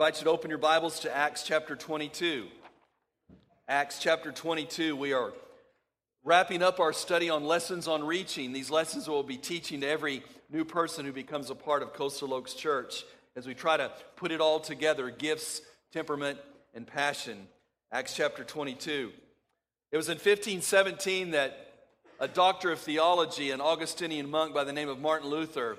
Invite you to open your Bibles to Acts chapter 22. Acts chapter 22, we are wrapping up our study on lessons on reaching. These lessons we'll be teaching to every new person who becomes a part of Coastal Oaks Church as we try to put it all together gifts, temperament, and passion. Acts chapter 22. It was in 1517 that a doctor of theology, an Augustinian monk by the name of Martin Luther,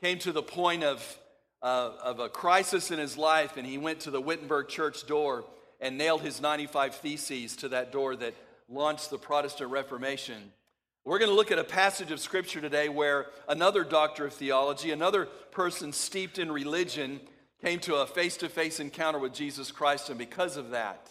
came to the point of, uh, of a crisis in his life, and he went to the Wittenberg church door and nailed his 95 Theses to that door that launched the Protestant Reformation. We're going to look at a passage of Scripture today where another doctor of theology, another person steeped in religion, came to a face to face encounter with Jesus Christ, and because of that,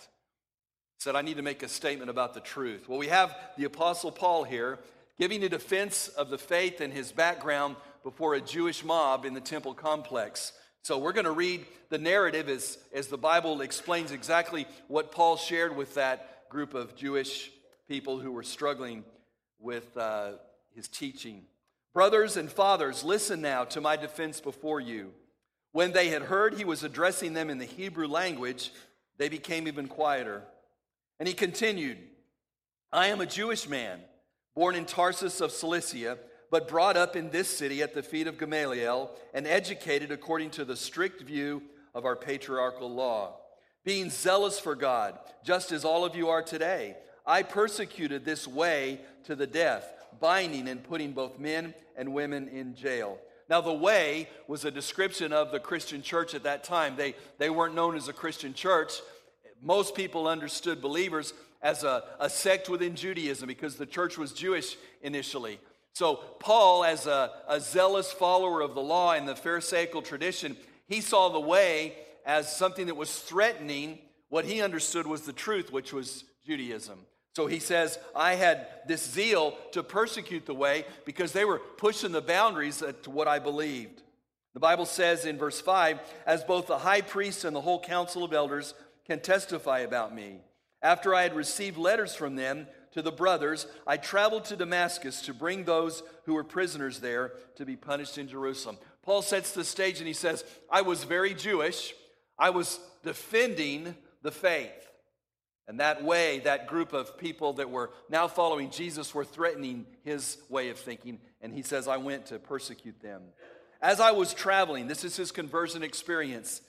said, I need to make a statement about the truth. Well, we have the Apostle Paul here giving a defense of the faith and his background before a Jewish mob in the temple complex. So we're going to read the narrative as, as the Bible explains exactly what Paul shared with that group of Jewish people who were struggling with uh, his teaching. Brothers and fathers, listen now to my defense before you. When they had heard he was addressing them in the Hebrew language, they became even quieter. And he continued, I am a Jewish man, born in Tarsus of Cilicia, but brought up in this city at the feet of Gamaliel and educated according to the strict view of our patriarchal law. Being zealous for God, just as all of you are today, I persecuted this way to the death, binding and putting both men and women in jail. Now, the way was a description of the Christian church at that time. They, they weren't known as a Christian church, most people understood believers as a, a sect within Judaism because the church was Jewish initially. So, Paul, as a, a zealous follower of the law and the Pharisaical tradition, he saw the way as something that was threatening what he understood was the truth, which was Judaism. So he says, I had this zeal to persecute the way because they were pushing the boundaries to what I believed. The Bible says in verse 5 as both the high priest and the whole council of elders can testify about me. After I had received letters from them to the brothers, I traveled to Damascus to bring those who were prisoners there to be punished in Jerusalem. Paul sets the stage and he says, I was very Jewish. I was defending the faith. And that way, that group of people that were now following Jesus were threatening his way of thinking. And he says, I went to persecute them. As I was traveling, this is his conversion experience.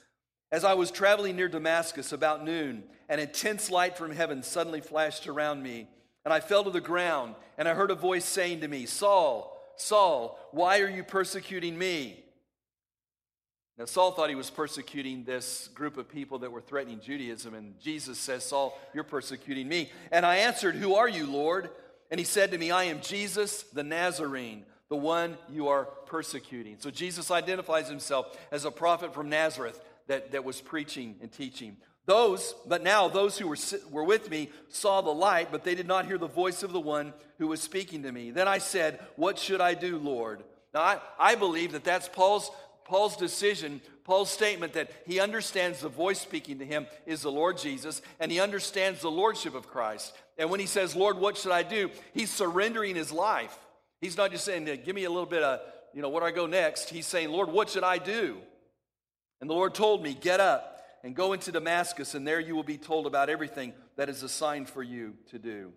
As I was traveling near Damascus about noon, an intense light from heaven suddenly flashed around me, and I fell to the ground, and I heard a voice saying to me, Saul, Saul, why are you persecuting me? Now, Saul thought he was persecuting this group of people that were threatening Judaism, and Jesus says, Saul, you're persecuting me. And I answered, Who are you, Lord? And he said to me, I am Jesus the Nazarene, the one you are persecuting. So Jesus identifies himself as a prophet from Nazareth that, that was preaching and teaching. Those, but now those who were, were with me saw the light, but they did not hear the voice of the one who was speaking to me. Then I said, What should I do, Lord? Now, I, I believe that that's Paul's, Paul's decision, Paul's statement that he understands the voice speaking to him is the Lord Jesus, and he understands the lordship of Christ. And when he says, Lord, what should I do? He's surrendering his life. He's not just saying, Give me a little bit of, you know, where do I go next? He's saying, Lord, what should I do? And the Lord told me, Get up and go into Damascus, and there you will be told about everything that is assigned for you to do.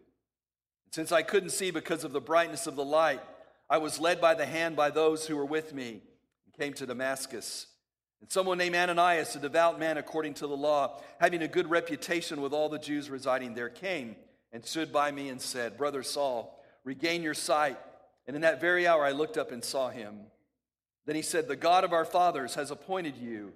And since I couldn't see because of the brightness of the light, I was led by the hand by those who were with me and came to Damascus. And someone named Ananias, a devout man according to the law, having a good reputation with all the Jews residing there, came and stood by me and said, Brother Saul, regain your sight. And in that very hour I looked up and saw him. Then he said, The God of our fathers has appointed you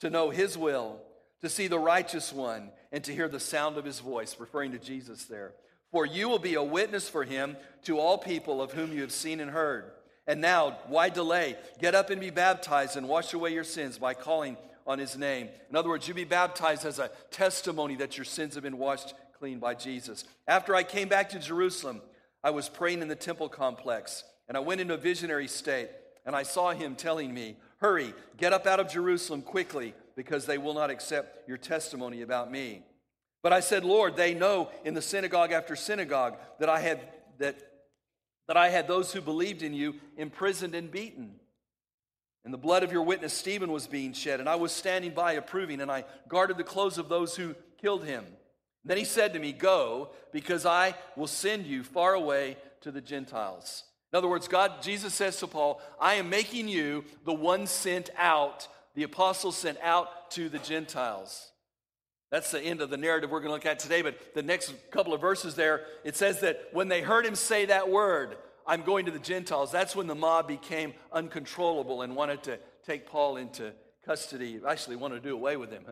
to know his will, to see the righteous one, and to hear the sound of his voice, referring to Jesus there. For you will be a witness for him to all people of whom you have seen and heard. And now, why delay? Get up and be baptized and wash away your sins by calling on his name. In other words, you be baptized as a testimony that your sins have been washed clean by Jesus. After I came back to Jerusalem, I was praying in the temple complex, and I went into a visionary state, and I saw him telling me, Hurry, get up out of Jerusalem quickly, because they will not accept your testimony about me. But I said, Lord, they know in the synagogue after synagogue that I had that, that I had those who believed in you imprisoned and beaten. And the blood of your witness Stephen was being shed, and I was standing by approving, and I guarded the clothes of those who killed him. Then he said to me, Go, because I will send you far away to the Gentiles. In other words, God, Jesus says to Paul, I am making you the one sent out, the apostles sent out to the Gentiles. That's the end of the narrative we're going to look at today. But the next couple of verses there, it says that when they heard him say that word, I'm going to the Gentiles, that's when the mob became uncontrollable and wanted to take Paul into custody, actually wanted to do away with him.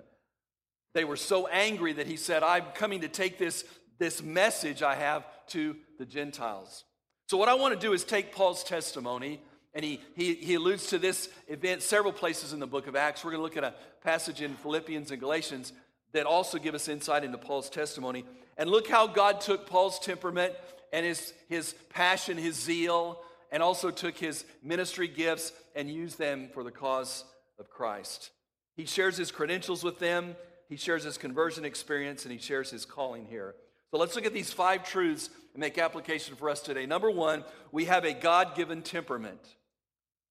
They were so angry that he said, I'm coming to take this, this message I have to the Gentiles. So, what I want to do is take Paul's testimony, and he, he, he alludes to this event several places in the book of Acts. We're going to look at a passage in Philippians and Galatians that also give us insight into Paul's testimony. And look how God took Paul's temperament and his, his passion, his zeal, and also took his ministry gifts and used them for the cause of Christ. He shares his credentials with them, he shares his conversion experience, and he shares his calling here. So let's look at these five truths and make application for us today. Number one, we have a God given temperament.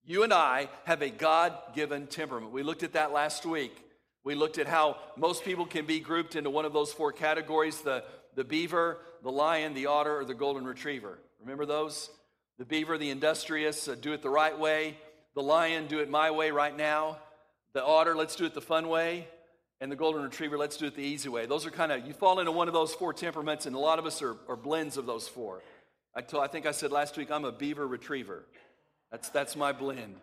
You and I have a God given temperament. We looked at that last week. We looked at how most people can be grouped into one of those four categories the, the beaver, the lion, the otter, or the golden retriever. Remember those? The beaver, the industrious, uh, do it the right way. The lion, do it my way right now. The otter, let's do it the fun way. And the golden retriever, let's do it the easy way. Those are kind of, you fall into one of those four temperaments, and a lot of us are, are blends of those four. I, told, I think I said last week, I'm a beaver retriever. That's, that's my blend.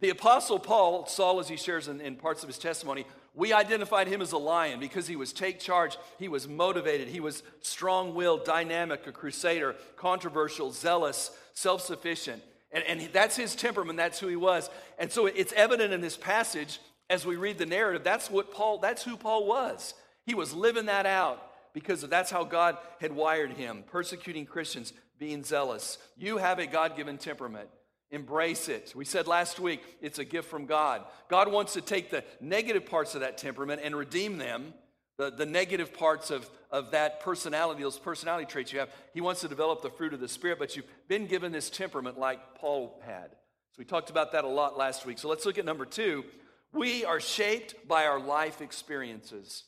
The Apostle Paul, Saul, as he shares in, in parts of his testimony, we identified him as a lion because he was take charge, he was motivated, he was strong willed, dynamic, a crusader, controversial, zealous, self sufficient. And, and that's his temperament, that's who he was. And so it's evident in this passage as we read the narrative, that's what Paul, that's who Paul was. He was living that out because that's how God had wired him, persecuting Christians, being zealous. You have a God given temperament. Embrace it. We said last week it's a gift from God. God wants to take the negative parts of that temperament and redeem them, the, the negative parts of, of that personality, those personality traits you have. He wants to develop the fruit of the Spirit, but you've been given this temperament like Paul had. So we talked about that a lot last week. So let's look at number two. We are shaped by our life experiences.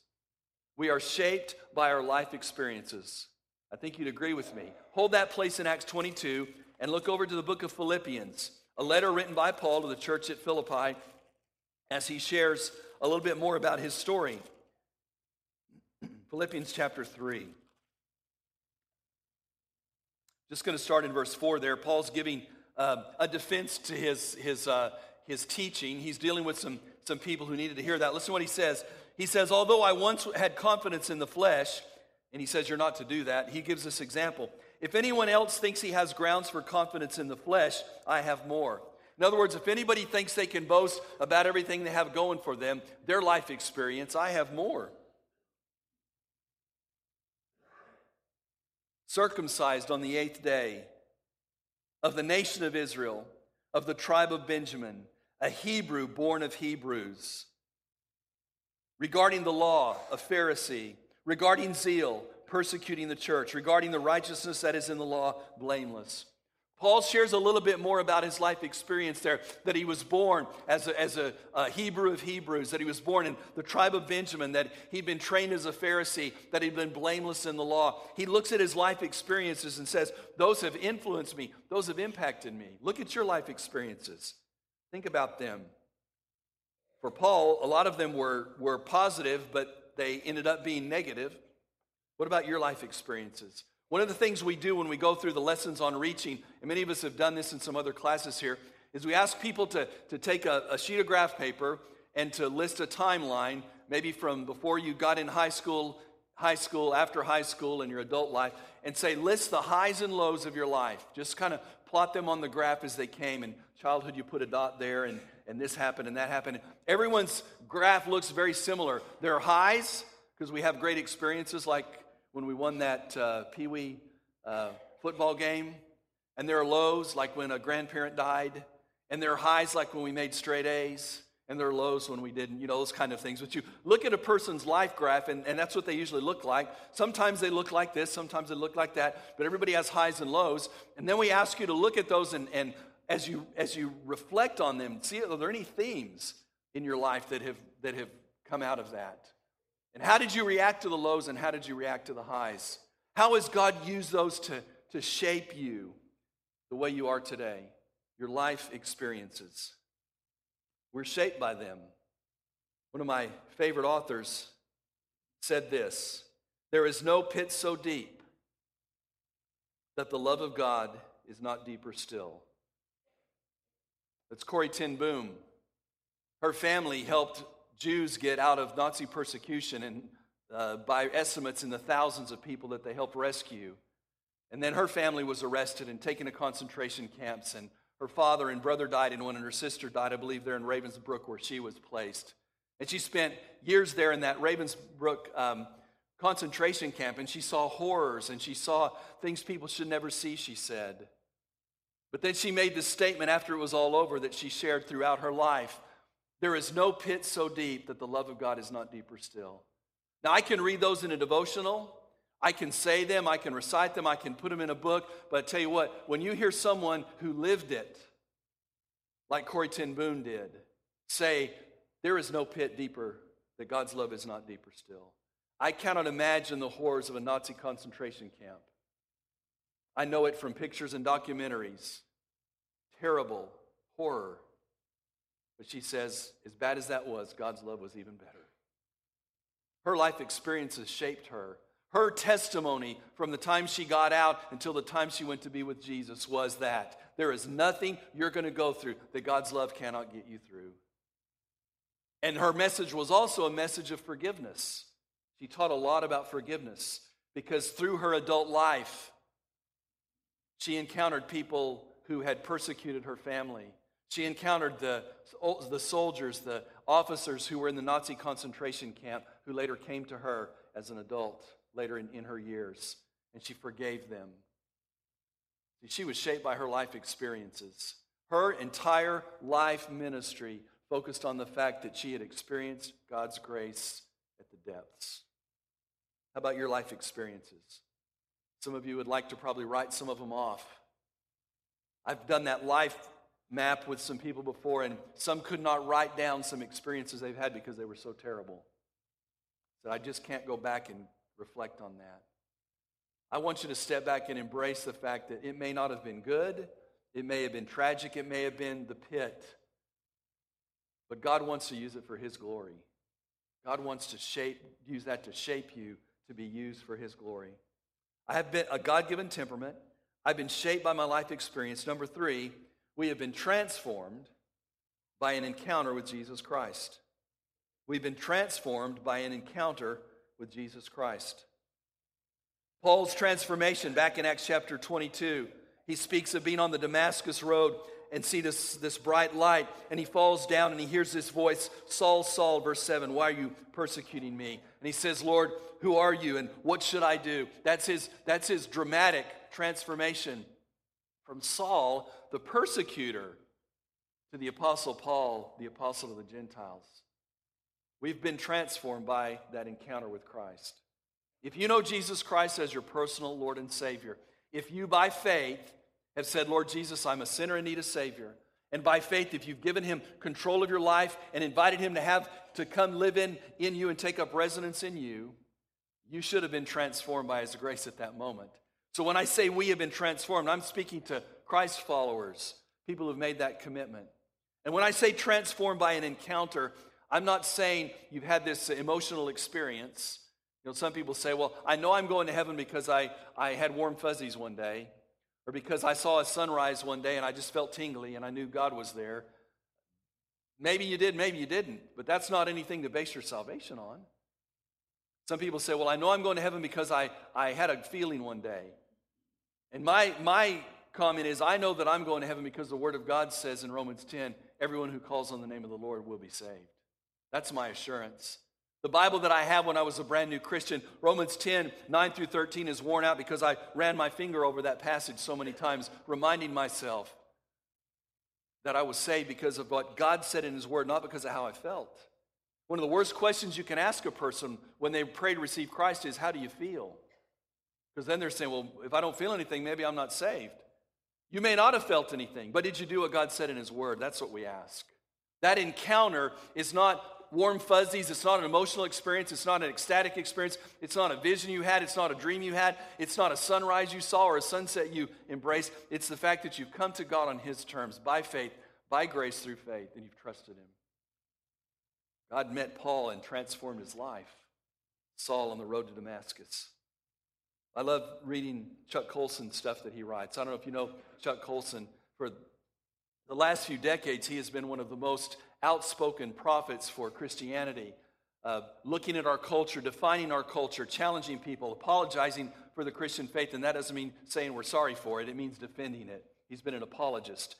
We are shaped by our life experiences. I think you'd agree with me. Hold that place in Acts 22 and look over to the book of Philippians, a letter written by Paul to the church at Philippi as he shares a little bit more about his story. Philippians chapter 3. Just going to start in verse 4 there. Paul's giving uh, a defense to his, his, uh, his teaching. He's dealing with some, some people who needed to hear that. Listen to what he says. He says, Although I once had confidence in the flesh, and he says you're not to do that, he gives this example. If anyone else thinks he has grounds for confidence in the flesh, I have more. In other words, if anybody thinks they can boast about everything they have going for them, their life experience, I have more. Circumcised on the eighth day of the nation of Israel, of the tribe of Benjamin, a Hebrew born of Hebrews. Regarding the law, a Pharisee. Regarding zeal, persecuting the church, regarding the righteousness that is in the law, blameless. Paul shares a little bit more about his life experience there that he was born as a, as a, a, Hebrew of Hebrews, that he was born in the tribe of Benjamin, that he'd been trained as a Pharisee, that he'd been blameless in the law. He looks at his life experiences and says, Those have influenced me, those have impacted me. Look at your life experiences, think about them. For Paul, a lot of them were, were positive, but they ended up being negative. What about your life experiences? One of the things we do when we go through the lessons on reaching, and many of us have done this in some other classes here, is we ask people to, to take a, a sheet of graph paper and to list a timeline, maybe from before you got in high school, high school, after high school, and your adult life, and say, list the highs and lows of your life. Just kind of plot them on the graph as they came. In childhood, you put a dot there, and, and this happened and that happened. Everyone's graph looks very similar. There are highs, because we have great experiences, like when we won that uh, Pee Wee uh, football game. And there are lows, like when a grandparent died. And there are highs, like when we made straight A's and there are lows when we didn't, you know, those kind of things. But you look at a person's life graph, and, and that's what they usually look like. Sometimes they look like this, sometimes they look like that, but everybody has highs and lows. And then we ask you to look at those and, and as you as you reflect on them, see are there any themes in your life that have that have come out of that? And how did you react to the lows and how did you react to the highs? How has God used those to, to shape you the way you are today? Your life experiences. We're shaped by them. One of my favorite authors said this There is no pit so deep that the love of God is not deeper still. That's Corrie ten Boom. Her family helped Jews get out of Nazi persecution, and uh, by estimates, in the thousands of people that they helped rescue. And then her family was arrested and taken to concentration camps, and her father and brother died in one, and her sister died, I believe, there in Ravensbrück where she was placed. And she spent years there in that Ravensbrück um, concentration camp, and she saw horrors and she saw things people should never see, she said. But then she made this statement after it was all over that she shared throughout her life There is no pit so deep that the love of God is not deeper still. Now, I can read those in a devotional. I can say them, I can recite them, I can put them in a book, but I tell you what, when you hear someone who lived it, like Corrie ten Boom did, say, There is no pit deeper, that God's love is not deeper still. I cannot imagine the horrors of a Nazi concentration camp. I know it from pictures and documentaries. Terrible horror. But she says, as bad as that was, God's love was even better. Her life experiences shaped her her testimony from the time she got out until the time she went to be with Jesus was that there is nothing you're going to go through that God's love cannot get you through. And her message was also a message of forgiveness. She taught a lot about forgiveness because through her adult life, she encountered people who had persecuted her family. She encountered the, the soldiers, the officers who were in the Nazi concentration camp, who later came to her as an adult later in, in her years, and she forgave them. She was shaped by her life experiences. Her entire life ministry focused on the fact that she had experienced God's grace at the depths. How about your life experiences? Some of you would like to probably write some of them off. I've done that life map with some people before, and some could not write down some experiences they've had because they were so terrible. So I just can't go back and reflect on that. I want you to step back and embrace the fact that it may not have been good, it may have been tragic, it may have been the pit, but God wants to use it for His glory. God wants to shape, use that to shape you to be used for His glory. I have been a God given temperament. I've been shaped by my life experience. Number three, we have been transformed by an encounter with Jesus Christ. We've been transformed by an encounter with Jesus Christ. Paul's transformation back in Acts chapter 22, he speaks of being on the Damascus road and see this, this bright light, and he falls down and he hears this voice Saul, Saul, verse 7, why are you persecuting me? And he says, Lord, who are you and what should I do? That's his, that's his dramatic transformation from Saul, the persecutor, to the Apostle Paul, the apostle of the Gentiles. We've been transformed by that encounter with Christ. If you know Jesus Christ as your personal Lord and Savior, if you by faith have said, Lord Jesus, I'm a sinner in need of Savior, and by faith, if you've given him control of your life and invited him to have to come live in, in you and take up residence in you, you should have been transformed by his grace at that moment. So when I say we have been transformed, I'm speaking to Christ followers, people who've made that commitment. And when I say transformed by an encounter, I'm not saying you've had this emotional experience. You know, some people say, well, I know I'm going to heaven because I, I had warm fuzzies one day, or because I saw a sunrise one day and I just felt tingly and I knew God was there. Maybe you did, maybe you didn't, but that's not anything to base your salvation on. Some people say, well, I know I'm going to heaven because I, I had a feeling one day. And my, my comment is I know that I'm going to heaven because the Word of God says in Romans 10 everyone who calls on the name of the Lord will be saved. That's my assurance. The Bible that I have when I was a brand new Christian, Romans 10, 9 through 13, is worn out because I ran my finger over that passage so many times, reminding myself that I was saved because of what God said in His Word, not because of how I felt. One of the worst questions you can ask a person when they pray to receive Christ is, How do you feel? Because then they're saying, Well, if I don't feel anything, maybe I'm not saved. You may not have felt anything, but did you do what God said in His Word? That's what we ask. That encounter is not warm fuzzies. It's not an emotional experience. It's not an ecstatic experience. It's not a vision you had. It's not a dream you had. It's not a sunrise you saw or a sunset you embraced. It's the fact that you've come to God on His terms by faith, by grace through faith, and you've trusted Him. God met Paul and transformed his life. Saul on the road to Damascus. I love reading Chuck Colson stuff that he writes. I don't know if you know Chuck Colson. For the last few decades, he has been one of the most outspoken prophets for Christianity, uh, looking at our culture, defining our culture, challenging people, apologizing for the Christian faith. And that doesn't mean saying we're sorry for it, it means defending it. He's been an apologist.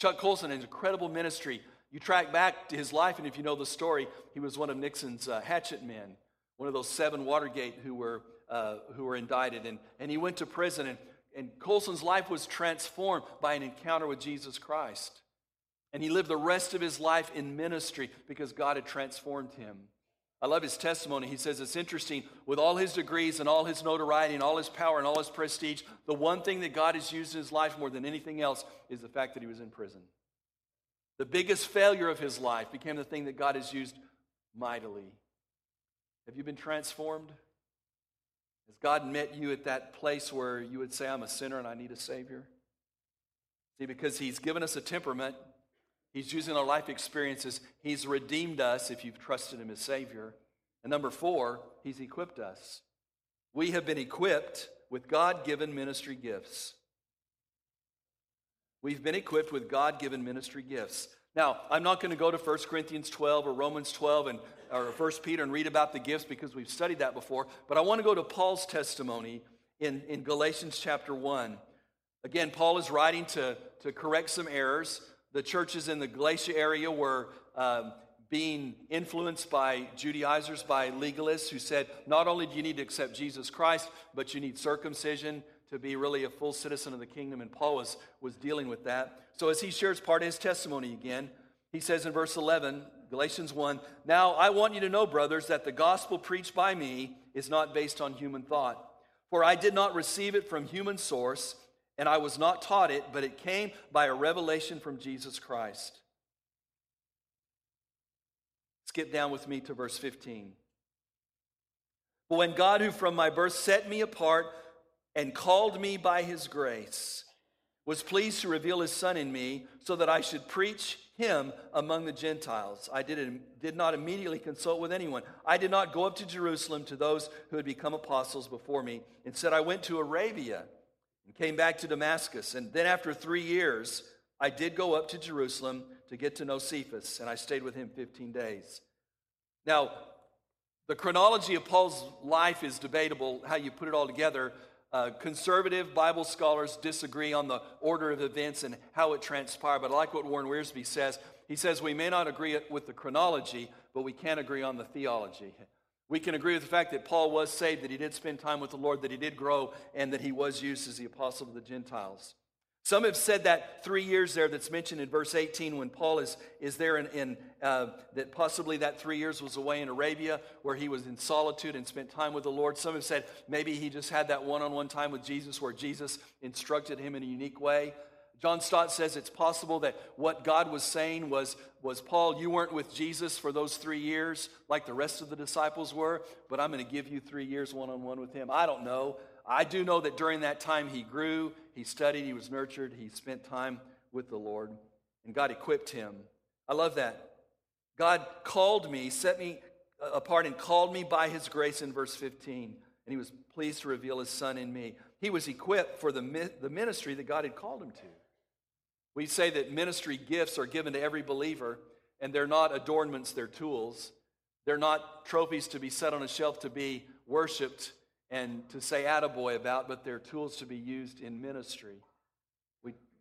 Chuck Colson, an incredible ministry. You track back to his life, and if you know the story, he was one of Nixon's uh, hatchet men, one of those seven Watergate who were, uh, who were indicted. And, and he went to prison, and, and Colson's life was transformed by an encounter with Jesus Christ. And he lived the rest of his life in ministry because God had transformed him. I love his testimony. He says it's interesting, with all his degrees and all his notoriety and all his power and all his prestige, the one thing that God has used in his life more than anything else is the fact that he was in prison. The biggest failure of his life became the thing that God has used mightily. Have you been transformed? Has God met you at that place where you would say, I'm a sinner and I need a Savior? See, because He's given us a temperament He's using our life experiences. He's redeemed us if you've trusted Him as Savior. And number four, He's equipped us. We have been equipped with God given ministry gifts. We've been equipped with God given ministry gifts. Now, I'm not going to go to 1 Corinthians 12 or Romans 12 and, or 1 Peter and read about the gifts because we've studied that before, but I want to go to Paul's testimony in, in Galatians chapter 1. Again, Paul is writing to, to correct some errors the churches in the Galatia area were um, being influenced by Judaizers, by legalists who said, not only do you need to accept Jesus Christ, but you need circumcision to be really a full citizen of the kingdom. And Paul was, was dealing with that. So as he shares part of his testimony again, he says in verse 11, Galatians 1 Now I want you to know, brothers, that the gospel preached by me is not based on human thought. For I did not receive it from human source and I was not taught it, but it came by a revelation from Jesus Christ. Skip down with me to verse 15. But when God, who from my birth set me apart and called me by his grace, was pleased to reveal his Son in me so that I should preach him among the Gentiles. I did, did not immediately consult with anyone. I did not go up to Jerusalem to those who had become apostles before me. Instead, I went to Arabia and came back to Damascus. And then after three years, I did go up to Jerusalem to get to know Cephas, and I stayed with him 15 days. Now, the chronology of Paul's life is debatable, how you put it all together. Uh, conservative Bible scholars disagree on the order of events and how it transpired, but I like what Warren Wiersbe says. He says, We may not agree with the chronology, but we can agree on the theology. We can agree with the fact that Paul was saved, that he did spend time with the Lord, that he did grow, and that he was used as the apostle of the Gentiles. Some have said that three years there that's mentioned in verse 18 when Paul is, is there in, in uh, that possibly that three years was away in Arabia where he was in solitude and spent time with the Lord. Some have said maybe he just had that one on one time with Jesus where Jesus instructed him in a unique way. John Stott says it's possible that what God was saying was, was Paul, you weren't with Jesus for those three years like the rest of the disciples were, but I'm going to give you three years one on one with him. I don't know. I do know that during that time he grew, he studied, he was nurtured, he spent time with the Lord, and God equipped him. I love that. God called me, set me apart, and called me by his grace in verse 15, and he was pleased to reveal his son in me. He was equipped for the, the ministry that God had called him to. We say that ministry gifts are given to every believer, and they're not adornments, they're tools. They're not trophies to be set on a shelf to be worshiped and to say attaboy about, but they're tools to be used in ministry.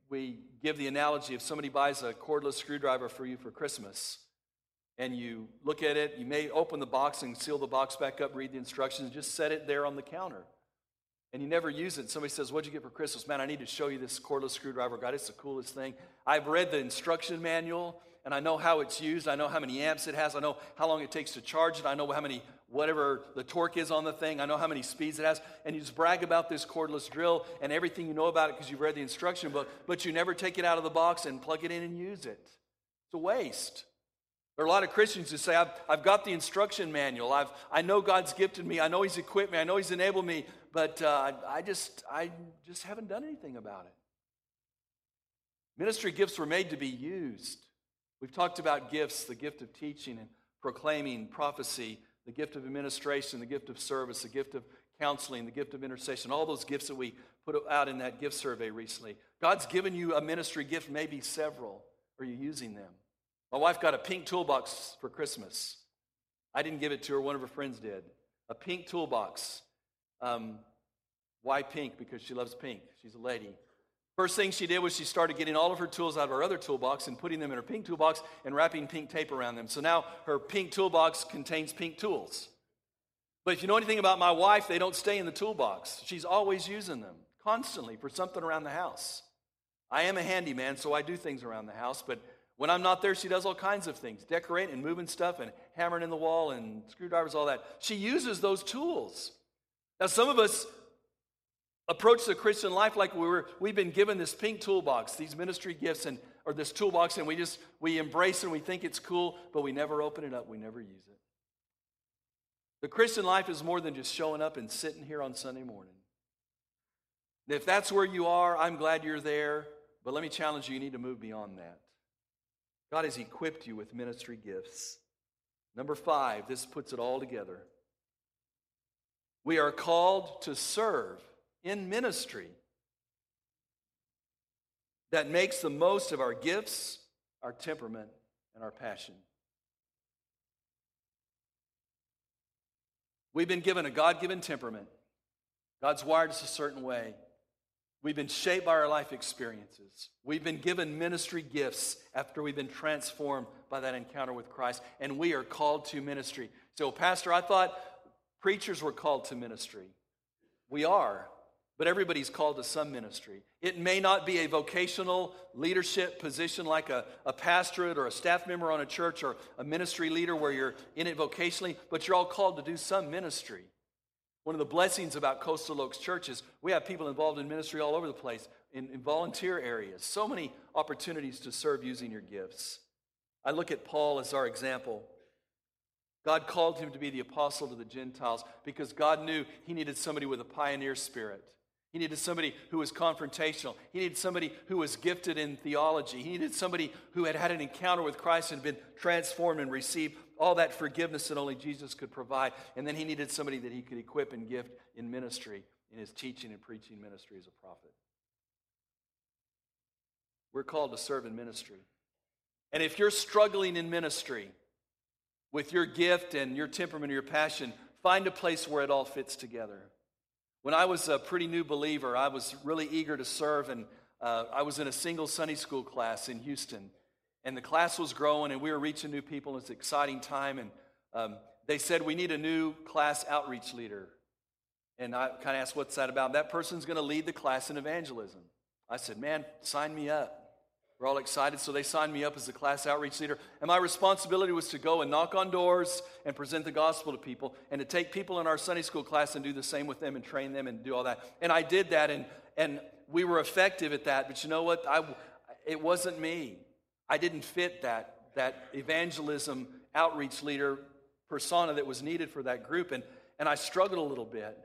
we give the analogy if somebody buys a cordless screwdriver for you for Christmas, and you look at it, you may open the box and seal the box back up, read the instructions, just set it there on the counter. And you never use it. Somebody says, What'd you get for Christmas? Man, I need to show you this cordless screwdriver. God, it's the coolest thing. I've read the instruction manual and I know how it's used. I know how many amps it has. I know how long it takes to charge it. I know how many, whatever the torque is on the thing. I know how many speeds it has. And you just brag about this cordless drill and everything you know about it because you've read the instruction book, but you never take it out of the box and plug it in and use it. It's a waste. There are a lot of Christians who say, I've, I've got the instruction manual. I've, I know God's gifted me. I know He's equipped me. I know He's enabled me, but uh, I, just, I just haven't done anything about it. Ministry gifts were made to be used. We've talked about gifts the gift of teaching and proclaiming prophecy, the gift of administration, the gift of service, the gift of counseling, the gift of intercession, all those gifts that we put out in that gift survey recently. God's given you a ministry gift, maybe several. Are you using them? My wife got a pink toolbox for Christmas. I didn't give it to her, one of her friends did. A pink toolbox. Um, why pink? Because she loves pink. She's a lady. First thing she did was she started getting all of her tools out of her other toolbox and putting them in her pink toolbox and wrapping pink tape around them. So now her pink toolbox contains pink tools. But if you know anything about my wife, they don't stay in the toolbox. She's always using them constantly for something around the house. I am a handyman, so I do things around the house, but when I'm not there, she does all kinds of things decorating and moving stuff and hammering in the wall and screwdrivers, all that. She uses those tools. Now, some of us approach the Christian life like we were, we've been given this pink toolbox, these ministry gifts, and or this toolbox, and we just we embrace and we think it's cool, but we never open it up, we never use it. The Christian life is more than just showing up and sitting here on Sunday morning. If that's where you are, I'm glad you're there, but let me challenge you, you need to move beyond that. God has equipped you with ministry gifts. Number five, this puts it all together. We are called to serve in ministry that makes the most of our gifts, our temperament, and our passion. We've been given a God given temperament. God's wired us a certain way. We've been shaped by our life experiences. We've been given ministry gifts after we've been transformed by that encounter with Christ, and we are called to ministry. So, Pastor, I thought preachers were called to ministry. We are but everybody's called to some ministry. It may not be a vocational leadership position like a, a pastorate or a staff member on a church or a ministry leader where you're in it vocationally, but you're all called to do some ministry. One of the blessings about Coastal Oaks churches, we have people involved in ministry all over the place, in, in volunteer areas. So many opportunities to serve using your gifts. I look at Paul as our example. God called him to be the apostle to the Gentiles because God knew he needed somebody with a pioneer spirit. He needed somebody who was confrontational. He needed somebody who was gifted in theology. He needed somebody who had had an encounter with Christ and been transformed and received all that forgiveness that only Jesus could provide. And then he needed somebody that he could equip and gift in ministry, in his teaching and preaching ministry as a prophet. We're called to serve in ministry. And if you're struggling in ministry with your gift and your temperament or your passion, find a place where it all fits together. When I was a pretty new believer, I was really eager to serve, and uh, I was in a single Sunday school class in Houston. And the class was growing, and we were reaching new people. It's an exciting time. And um, they said, We need a new class outreach leader. And I kind of asked, What's that about? That person's going to lead the class in evangelism. I said, Man, sign me up. We're all excited, so they signed me up as a class outreach leader. And my responsibility was to go and knock on doors and present the gospel to people, and to take people in our Sunday school class and do the same with them and train them and do all that. And I did that, and, and we were effective at that. But you know what? I, it wasn't me. I didn't fit that, that evangelism outreach leader persona that was needed for that group. And, and I struggled a little bit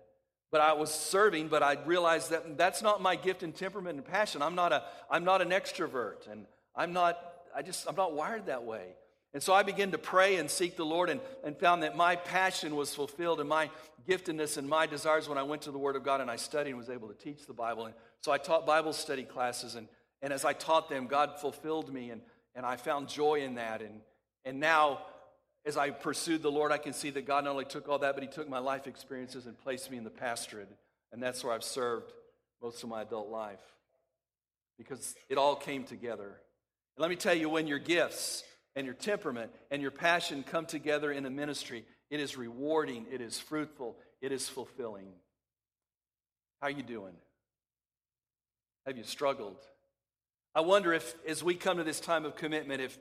but I was serving, but I realized that that's not my gift and temperament and passion. I'm not, a, I'm not an extrovert, and I'm not, I just, I'm not wired that way. And so I began to pray and seek the Lord and, and found that my passion was fulfilled and my giftedness and my desires when I went to the Word of God and I studied and was able to teach the Bible. And so I taught Bible study classes, and, and as I taught them, God fulfilled me, and, and I found joy in that. And, and now as I pursued the Lord, I can see that God not only took all that, but He took my life experiences and placed me in the pastorate. And that's where I've served most of my adult life because it all came together. And let me tell you, when your gifts and your temperament and your passion come together in a ministry, it is rewarding, it is fruitful, it is fulfilling. How are you doing? Have you struggled? I wonder if, as we come to this time of commitment, if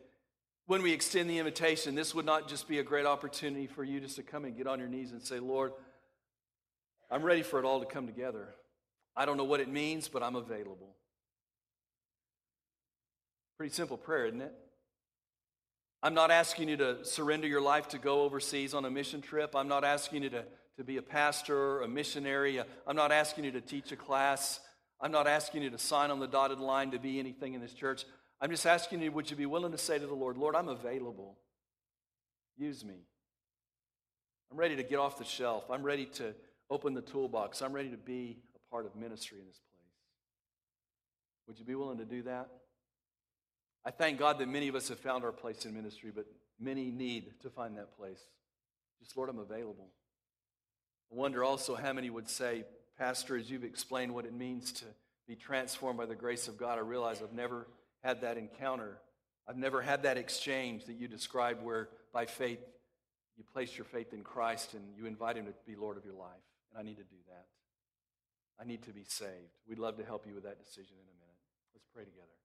when we extend the invitation, this would not just be a great opportunity for you just to come and get on your knees and say, Lord, I'm ready for it all to come together. I don't know what it means, but I'm available. Pretty simple prayer, isn't it? I'm not asking you to surrender your life to go overseas on a mission trip. I'm not asking you to, to be a pastor, a missionary. I'm not asking you to teach a class. I'm not asking you to sign on the dotted line to be anything in this church. I'm just asking you, would you be willing to say to the Lord, Lord, I'm available. Use me. I'm ready to get off the shelf. I'm ready to open the toolbox. I'm ready to be a part of ministry in this place. Would you be willing to do that? I thank God that many of us have found our place in ministry, but many need to find that place. Just, Lord, I'm available. I wonder also how many would say, Pastor, as you've explained what it means to be transformed by the grace of God, I realize I've never had that encounter. I've never had that exchange that you described where by faith you place your faith in Christ and you invite him to be Lord of your life. And I need to do that. I need to be saved. We'd love to help you with that decision in a minute. Let's pray together.